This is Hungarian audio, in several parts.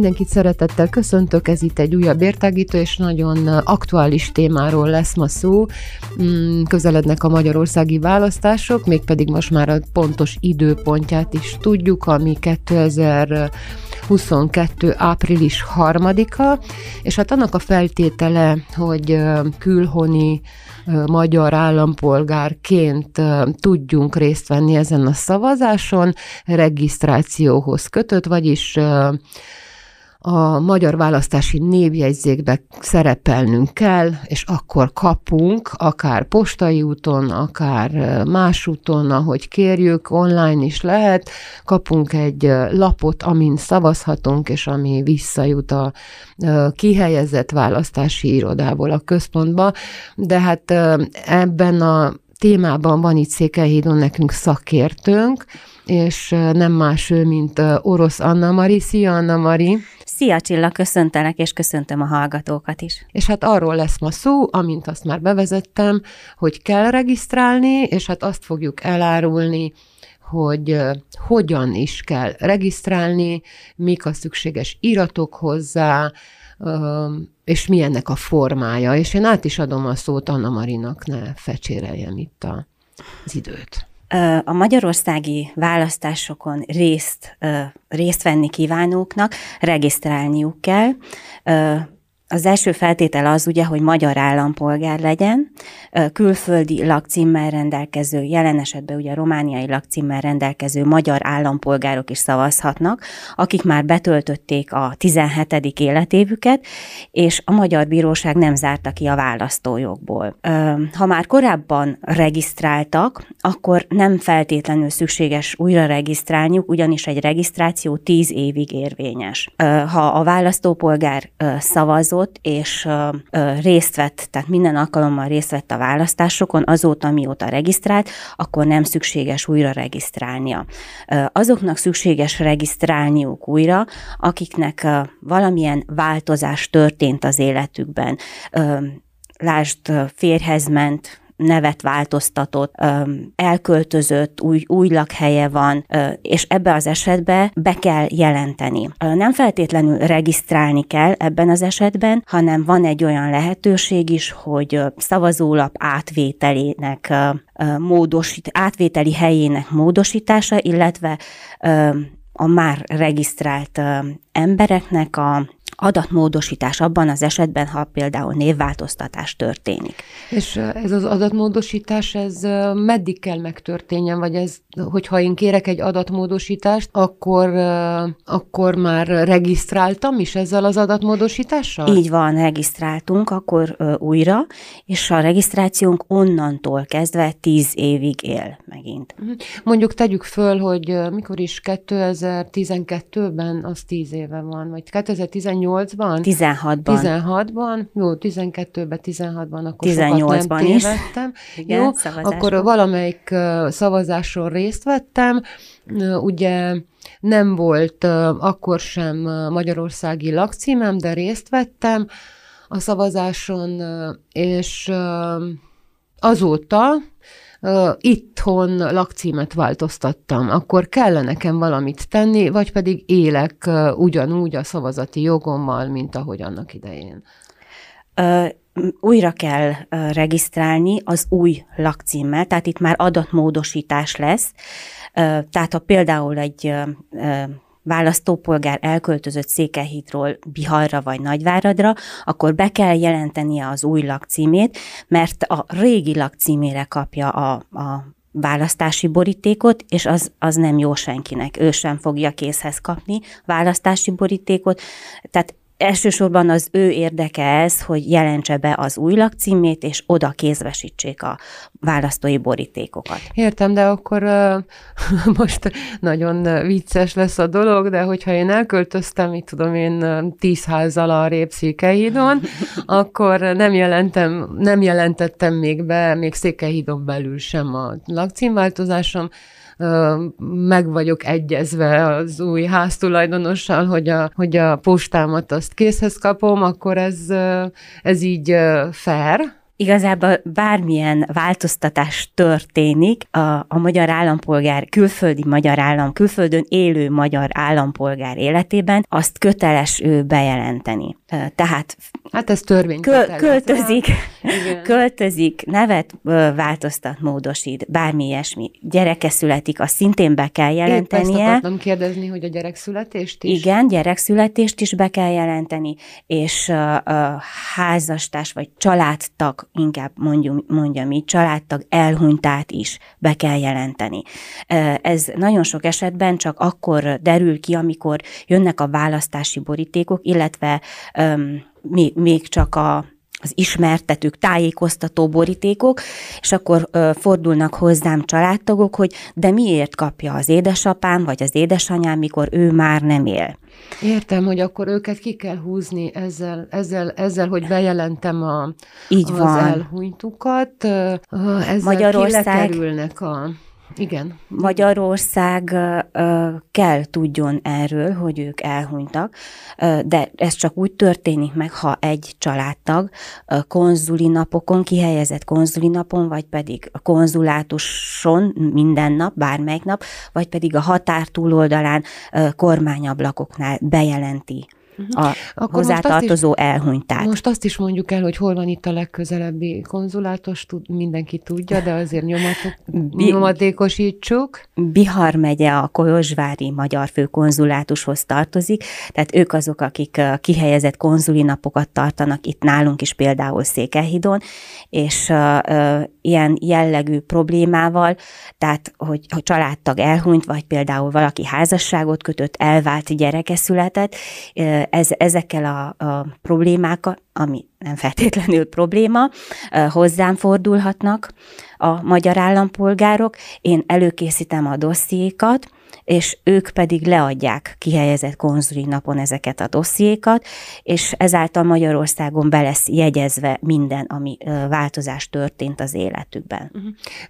Mindenkit szeretettel köszöntök, ez itt egy újabb értágító, és nagyon aktuális témáról lesz ma szó. Mm, közelednek a magyarországi választások, mégpedig most már a pontos időpontját is tudjuk, ami 2022. április 3-a, és hát annak a feltétele, hogy külhoni magyar állampolgárként tudjunk részt venni ezen a szavazáson, regisztrációhoz kötött, vagyis a magyar választási névjegyzékbe szerepelnünk kell, és akkor kapunk, akár postai úton, akár más úton, ahogy kérjük, online is lehet, kapunk egy lapot, amin szavazhatunk, és ami visszajut a kihelyezett választási irodából a központba, de hát ebben a témában van itt Székelyhídon nekünk szakértőnk, és nem más ő, mint orosz Anna Mari. Szia, Anna Mari! Szia Csilla, köszöntelek, és köszöntöm a hallgatókat is. És hát arról lesz ma szó, amint azt már bevezettem, hogy kell regisztrálni, és hát azt fogjuk elárulni, hogy hogyan is kell regisztrálni, mik a szükséges iratok hozzá, és milyennek a formája. És én át is adom a szót Anna Marinak, ne fecséreljem itt az időt. A magyarországi választásokon részt, részt venni kívánóknak regisztrálniuk kell. Az első feltétel az ugye, hogy magyar állampolgár legyen, külföldi lakcímmel rendelkező, jelen esetben ugye romániai lakcímmel rendelkező magyar állampolgárok is szavazhatnak, akik már betöltötték a 17. életévüket, és a magyar bíróság nem zárta ki a választójogból. Ha már korábban regisztráltak, akkor nem feltétlenül szükséges újra regisztrálniuk, ugyanis egy regisztráció 10 évig érvényes. Ha a választópolgár szavazó, szavazott, és részt vett, tehát minden alkalommal részt vett a választásokon, azóta, mióta regisztrált, akkor nem szükséges újra regisztrálnia. Azoknak szükséges regisztrálniuk újra, akiknek valamilyen változás történt az életükben. Lásd, férhez ment, nevet változtatott, elköltözött, új, új lakhelye van, és ebbe az esetben be kell jelenteni. Nem feltétlenül regisztrálni kell ebben az esetben, hanem van egy olyan lehetőség is, hogy szavazólap átvételének módosít, átvételi helyének módosítása, illetve a már regisztrált embereknek a adatmódosítás abban az esetben, ha például névváltoztatás történik. És ez az adatmódosítás, ez meddig kell megtörténjen, vagy ez, hogyha én kérek egy adatmódosítást, akkor, akkor már regisztráltam is ezzel az adatmódosítással? Így van, regisztráltunk akkor újra, és a regisztrációnk onnantól kezdve tíz évig él megint. Mhm. Mondjuk tegyük föl, hogy mikor is 2012-ben, az tíz éve van, vagy 2018 18-ban? 16-ban. 16-ban, jó, 12-ben, 16-ban, akkor 18-ban nem tévedtem. Igen, jó, akkor valamelyik szavazáson részt vettem, ugye nem volt akkor sem magyarországi lakcímem, de részt vettem a szavazáson, és azóta itthon lakcímet változtattam, akkor kell nekem valamit tenni, vagy pedig élek ugyanúgy a szavazati jogommal, mint ahogy annak idején? Ö, újra kell regisztrálni az új lakcímmel, tehát itt már adatmódosítás lesz. Tehát ha például egy választópolgár elköltözött Székelyhídról Biharra vagy Nagyváradra, akkor be kell jelentenie az új lakcímét, mert a régi lakcímére kapja a, a választási borítékot, és az, az nem jó senkinek. Ő sem fogja készhez kapni választási borítékot. Tehát elsősorban az ő érdeke ez, hogy jelentse be az új lakcímét, és oda kézvesítsék a választói borítékokat. Értem, de akkor uh, most nagyon vicces lesz a dolog, de hogyha én elköltöztem, mit tudom én, tíz házzal a Székelyhídon, akkor nem, jelentem, nem jelentettem még be, még Székelyhídon belül sem a lakcímváltozásom, meg vagyok egyezve az új háztulajdonossal, hogy a, hogy a postámat azt készhez kapom, akkor ez, ez így fair, Igazából bármilyen változtatás történik, a, a magyar állampolgár, külföldi magyar állam, külföldön élő magyar állampolgár életében, azt köteles ő bejelenteni. Tehát Hát ez törvény. Köl, költözik, költözik, nevet változtat, módosít, bármi ilyesmi. Gyereke születik, azt szintén be kell jelentenie. Épp ezt kérdezni, hogy a gyerekszületést is? Igen, gyerekszületést is be kell jelenteni, és a, a házastárs vagy családtag, inkább mondjum, mondjam így, családtag elhunytát is be kell jelenteni. Ez nagyon sok esetben csak akkor derül ki, amikor jönnek a választási borítékok, illetve még, még csak a az ismertetők, tájékoztató borítékok, és akkor ö, fordulnak hozzám családtagok, hogy de miért kapja az édesapám vagy az édesanyám, mikor ő már nem él. Értem, hogy akkor őket ki kell húzni ezzel, ezzel, ezzel hogy bejelentem a, Így az van. elhunytukat, ezzel Magyarország... a igen. Magyarország kell tudjon erről, hogy ők elhunytak, de ez csak úgy történik meg, ha egy családtag konzuli napokon, kihelyezett konzuli napon, vagy pedig a konzulátuson minden nap, bármelyik nap, vagy pedig a határ túloldalán kormányablakoknál bejelenti a Akkor hozzátartozó is, elhunytát. Most azt is mondjuk el, hogy hol van itt a legközelebbi konzulátus, tud, mindenki tudja, de azért nyomatok, Bi- nyomatékosítsuk. Bihar megye a Kolozsvári Magyar Főkonzulátushoz tartozik, tehát ők azok, akik kihelyezett konzuli napokat tartanak itt nálunk is például Székelyhidon, és uh, uh, ilyen jellegű problémával, tehát hogy, hogy családtag elhunyt, vagy például valaki házasságot kötött, elvált gyereke született, ez, ezekkel a, a problémákkal, ami nem feltétlenül probléma, hozzám fordulhatnak a magyar állampolgárok. Én előkészítem a dossziékat, és ők pedig leadják kihelyezett konzuli napon ezeket a dossziékat, és ezáltal Magyarországon be lesz jegyezve minden, ami változás történt az életükben.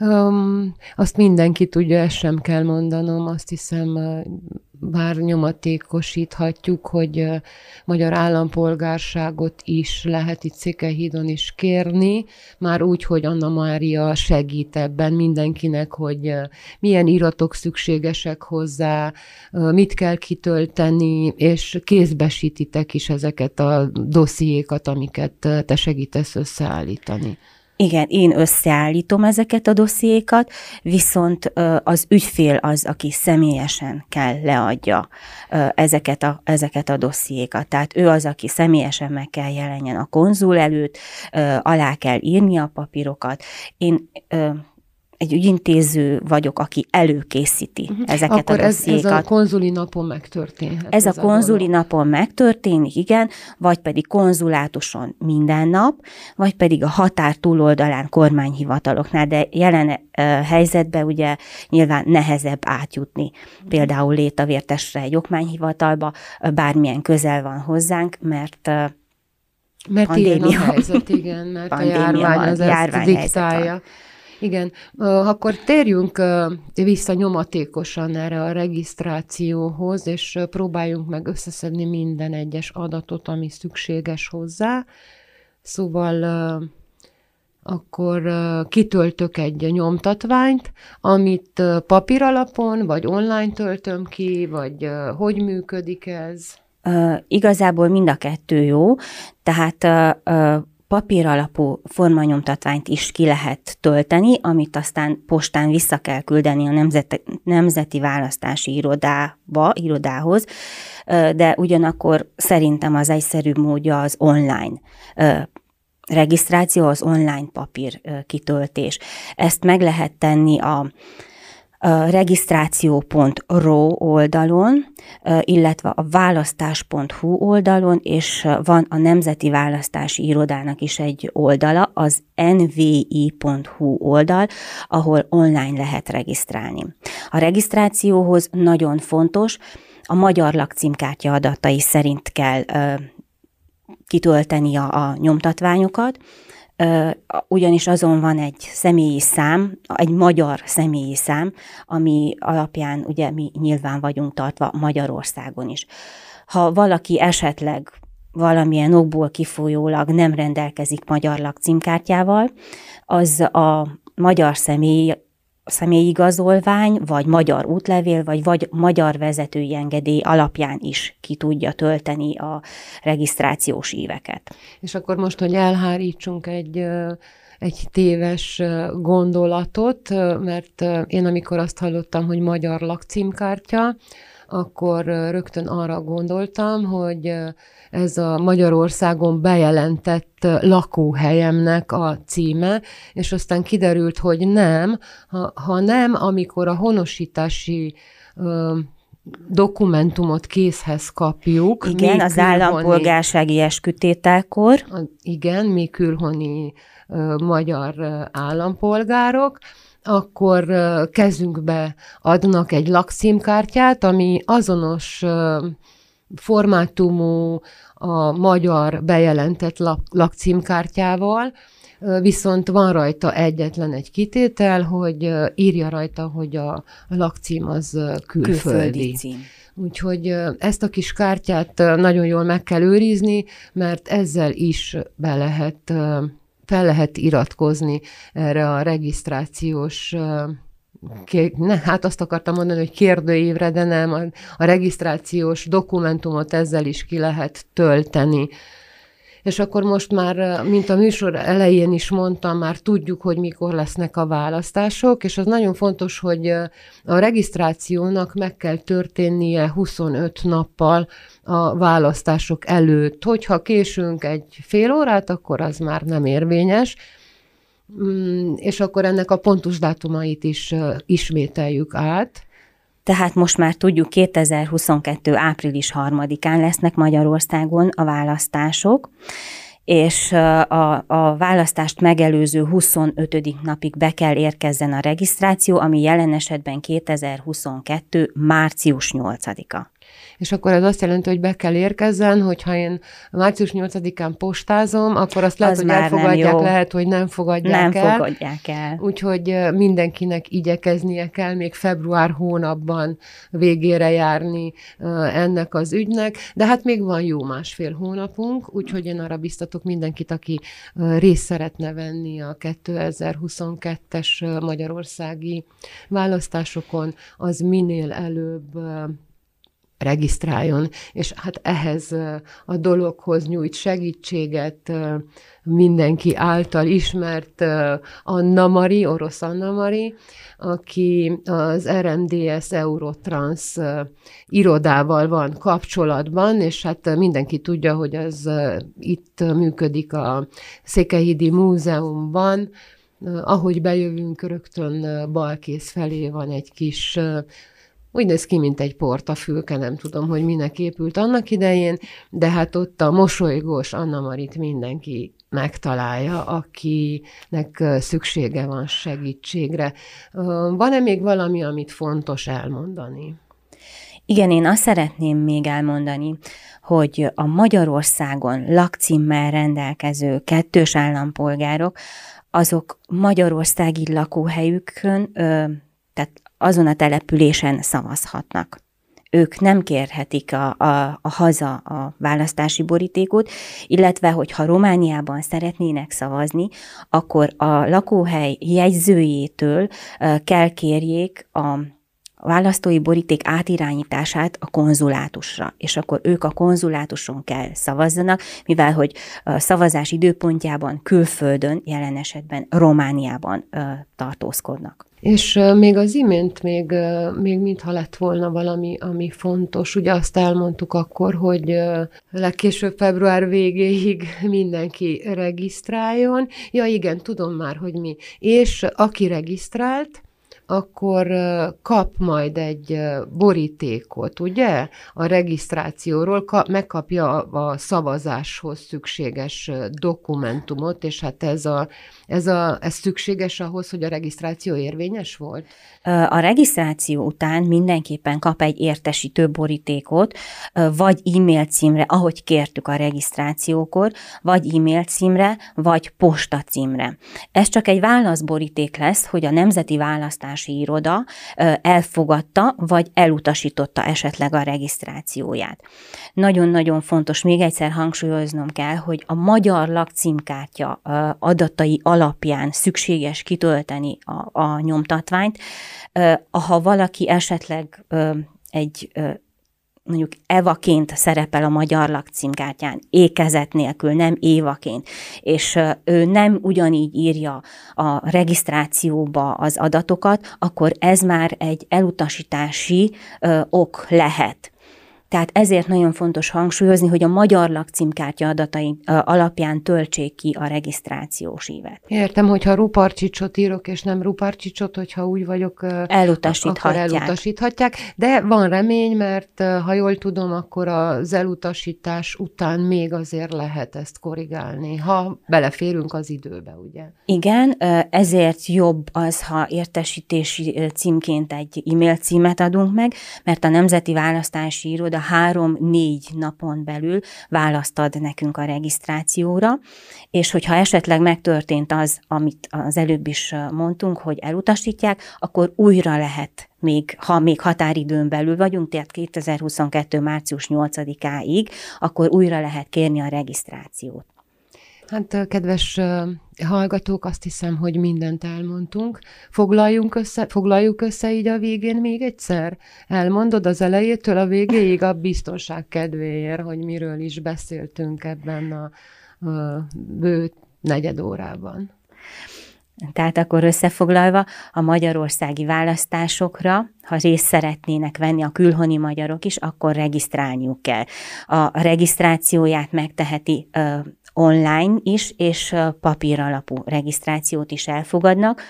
Um, azt mindenki tudja, ezt sem kell mondanom, azt hiszem bár nyomatékosíthatjuk, hogy magyar állampolgárságot is lehet itt Székelyhídon is kérni, már úgy, hogy Anna Mária segít ebben mindenkinek, hogy milyen iratok szükségesek hozzá, mit kell kitölteni, és kézbesítitek is ezeket a dossziékat, amiket te segítesz összeállítani. Igen, én összeállítom ezeket a dossziékat, viszont az ügyfél az, aki személyesen kell leadja ezeket a, ezeket a dossziékat. Tehát ő az, aki személyesen meg kell jelenjen a konzul előtt, alá kell írni a papírokat. Én egy ügyintéző vagyok, aki előkészíti uh-huh. ezeket Akkor a dossziékat. Ez, ez a konzuli napon megtörténhet. Ez, ez a konzuli a napon megtörténik, igen, vagy pedig konzulátuson minden nap, vagy pedig a határ túloldalán kormányhivataloknál, de jelen uh, helyzetben ugye nyilván nehezebb átjutni. Uh-huh. Például létavértesre egy okmányhivatalba, bármilyen közel van hozzánk, mert uh, mert pandémia. ilyen a helyzet, igen, mert a járvány az ezt diktálja. Van. Igen, akkor térjünk vissza nyomatékosan erre a regisztrációhoz, és próbáljunk meg összeszedni minden egyes adatot, ami szükséges hozzá. Szóval akkor kitöltök egy nyomtatványt, amit papír alapon, vagy online töltöm ki, vagy hogy működik ez? Uh, igazából mind a kettő jó, tehát uh, uh, papír alapú formanyomtatványt is ki lehet tölteni, amit aztán postán vissza kell küldeni a Nemzeti, Nemzeti Választási Irodába, irodához, de ugyanakkor szerintem az egyszerűbb módja az online regisztráció, az online papír kitöltés. Ezt meg lehet tenni a regisztráció.ro oldalon, illetve a választás.hu oldalon, és van a Nemzeti Választási Irodának is egy oldala, az nvi.hu oldal, ahol online lehet regisztrálni. A regisztrációhoz nagyon fontos, a magyar lakcímkártya adatai szerint kell kitölteni a, a nyomtatványokat, ugyanis azon van egy személyi szám, egy magyar személyi szám, ami alapján ugye mi nyilván vagyunk tartva Magyarországon is. Ha valaki esetleg valamilyen okból kifolyólag nem rendelkezik magyar lakcímkártyával, az a magyar személy személyigazolvány, vagy magyar útlevél, vagy, vagy magyar vezetői engedély alapján is ki tudja tölteni a regisztrációs éveket. És akkor most, hogy elhárítsunk egy egy téves gondolatot, mert én amikor azt hallottam, hogy magyar lakcímkártya, akkor rögtön arra gondoltam, hogy ez a Magyarországon bejelentett lakóhelyemnek a címe, és aztán kiderült, hogy nem, ha, ha nem, amikor a honosítási dokumentumot készhez kapjuk. Igen, az külhoni, állampolgársági eskütételkor. Igen, mi külhoni ö, magyar állampolgárok, akkor kezünkbe adnak egy lakcímkártyát, ami azonos formátumú a magyar bejelentett lak, lakcímkártyával, viszont van rajta egyetlen egy kitétel, hogy írja rajta, hogy a lakcím az külföldi. külföldi cím. Úgyhogy ezt a kis kártyát nagyon jól meg kell őrizni, mert ezzel is be lehet fel lehet iratkozni erre a regisztrációs ne, hát azt akartam mondani, hogy kérdőívre, de nem, a, a regisztrációs dokumentumot ezzel is ki lehet tölteni. És akkor most már, mint a műsor elején is mondtam, már tudjuk, hogy mikor lesznek a választások, és az nagyon fontos, hogy a regisztrációnak meg kell történnie 25 nappal a választások előtt. Hogyha késünk egy fél órát, akkor az már nem érvényes, mm, és akkor ennek a pontos dátumait is ismételjük át. Tehát most már tudjuk, 2022. április 3-án lesznek Magyarországon a választások, és a, a választást megelőző 25. napig be kell érkezzen a regisztráció, ami jelen esetben 2022. március 8-a és akkor ez azt jelenti, hogy be kell érkezzen, hogyha én március 8-án postázom, akkor azt lehet, az hogy elfogadják, lehet, hogy nem fogadják nem el. Nem fogadják el. Úgyhogy mindenkinek igyekeznie kell még február hónapban végére járni ennek az ügynek, de hát még van jó másfél hónapunk, úgyhogy én arra biztatok mindenkit, aki részt szeretne venni a 2022-es magyarországi választásokon, az minél előbb regisztráljon, és hát ehhez a dologhoz nyújt segítséget mindenki által ismert Anna Mari, orosz Anna Mari, aki az RMDS Eurotrans irodával van kapcsolatban, és hát mindenki tudja, hogy az itt működik a Székelyhídi Múzeumban, ahogy bejövünk, rögtön balkész felé van egy kis úgy néz ki, mint egy portafülke, nem tudom, hogy minek épült annak idején, de hát ott a mosolygós Anna Marit mindenki megtalálja, akinek szüksége van segítségre. Van-e még valami, amit fontos elmondani? Igen, én azt szeretném még elmondani, hogy a Magyarországon lakcímmel rendelkező kettős állampolgárok, azok magyarországi lakóhelyükön, azon a településen szavazhatnak. Ők nem kérhetik a, a, a haza a választási borítékot, illetve hogyha Romániában szeretnének szavazni, akkor a lakóhely jegyzőjétől kell kérjék a a választói boríték átirányítását a konzulátusra, és akkor ők a konzulátuson kell szavazzanak, mivel hogy a szavazás időpontjában külföldön, jelen esetben Romániában tartózkodnak. És még az imént még, még mintha lett volna valami, ami fontos. Ugye azt elmondtuk akkor, hogy legkésőbb február végéig mindenki regisztráljon. Ja igen, tudom már, hogy mi. És aki regisztrált, akkor kap majd egy borítékot, ugye? A regisztrációról megkapja a szavazáshoz szükséges dokumentumot, és hát ez, a, ez, a, ez szükséges ahhoz, hogy a regisztráció érvényes volt? A regisztráció után mindenképpen kap egy értesítő borítékot, vagy e-mail címre, ahogy kértük a regisztrációkor, vagy e-mail címre, vagy posta címre. Ez csak egy válaszboríték lesz, hogy a Nemzeti Választási Iroda elfogadta, vagy elutasította esetleg a regisztrációját. Nagyon-nagyon fontos, még egyszer hangsúlyoznom kell, hogy a magyar lakcímkártya adatai alapján szükséges kitölteni a, a nyomtatványt, ha valaki esetleg egy mondjuk Evaként szerepel a magyar lakcímkártyán, ékezet nélkül, nem Évaként, és ő nem ugyanígy írja a regisztrációba az adatokat, akkor ez már egy elutasítási ö, ok lehet. Tehát ezért nagyon fontos hangsúlyozni, hogy a magyar lakcímkártya adatai alapján töltsék ki a regisztrációs évet. Értem, hogyha ruparcsicsot írok, és nem ruparcsicsot, hogyha úgy vagyok, elutasíthatják. akkor elutasíthatják. De van remény, mert ha jól tudom, akkor az elutasítás után még azért lehet ezt korrigálni, ha beleférünk az időbe, ugye? Igen, ezért jobb az, ha értesítési címként egy e-mail címet adunk meg, mert a Nemzeti Választási Iroda a három-négy napon belül választ ad nekünk a regisztrációra, és hogyha esetleg megtörtént az, amit az előbb is mondtunk, hogy elutasítják, akkor újra lehet még, ha még határidőn belül vagyunk, tehát 2022. március 8-áig, akkor újra lehet kérni a regisztrációt. Hát, kedves hallgatók, azt hiszem, hogy mindent elmondtunk. Foglaljunk össze, foglaljuk össze így a végén még egyszer? Elmondod az elejétől a végéig a biztonság kedvéért, hogy miről is beszéltünk ebben a, a bő negyed órában. Tehát akkor összefoglalva, a magyarországi választásokra, ha részt szeretnének venni a külhoni magyarok is, akkor regisztrálniuk kell. A regisztrációját megteheti online is, és papír alapú regisztrációt is elfogadnak.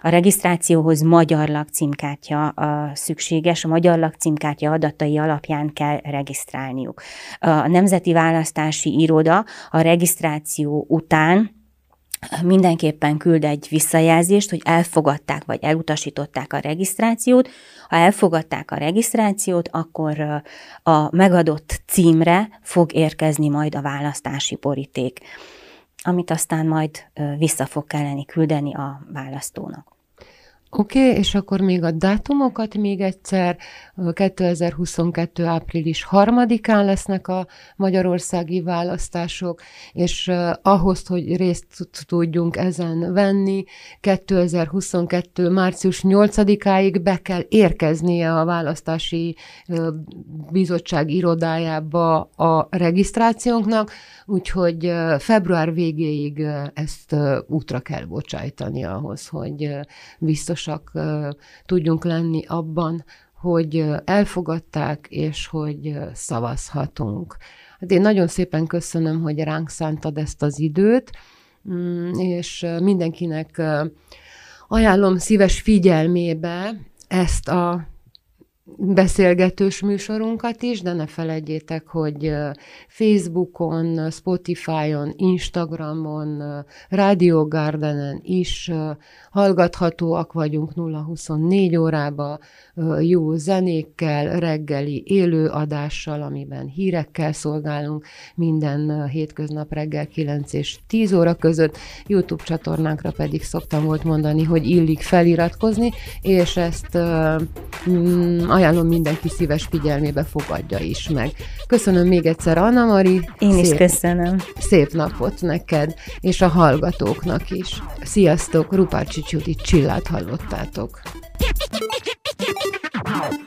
A regisztrációhoz magyar lakcímkártya a szükséges, a magyar lakcímkártya adatai alapján kell regisztrálniuk. A Nemzeti Választási Iroda a regisztráció után mindenképpen küld egy visszajelzést, hogy elfogadták vagy elutasították a regisztrációt. Ha elfogadták a regisztrációt, akkor a megadott címre fog érkezni majd a választási boríték, amit aztán majd vissza fog kelleni küldeni a választónak. Oké, okay, és akkor még a dátumokat még egyszer. 2022. április 3-án lesznek a magyarországi választások, és ahhoz, hogy részt tudjunk ezen venni, 2022. március 8-áig be kell érkeznie a választási bizottság irodájába a regisztrációnknak, úgyhogy február végéig ezt útra kell bocsájtani ahhoz, hogy biztos biztosak tudjunk lenni abban, hogy elfogadták, és hogy szavazhatunk. Hát én nagyon szépen köszönöm, hogy ránk szántad ezt az időt, mm, és mindenkinek ajánlom szíves figyelmébe ezt a beszélgetős műsorunkat is, de ne felejtjétek, hogy Facebookon, Spotify-on, Instagramon, Radio Gardenen is hallgathatóak vagyunk 0-24 órába, jó zenékkel, reggeli élő adással, amiben hírekkel szolgálunk minden hétköznap reggel 9 és 10 óra között. YouTube csatornánkra pedig szoktam volt mondani, hogy illik feliratkozni, és ezt mm, ajánlom mindenki szíves figyelmébe fogadja is meg. Köszönöm még egyszer, Anna Mari. Én szép, is köszönöm. Szép napot neked, és a hallgatóknak is. Sziasztok, Rupácsi Csudi Csillát hallottátok. Ow.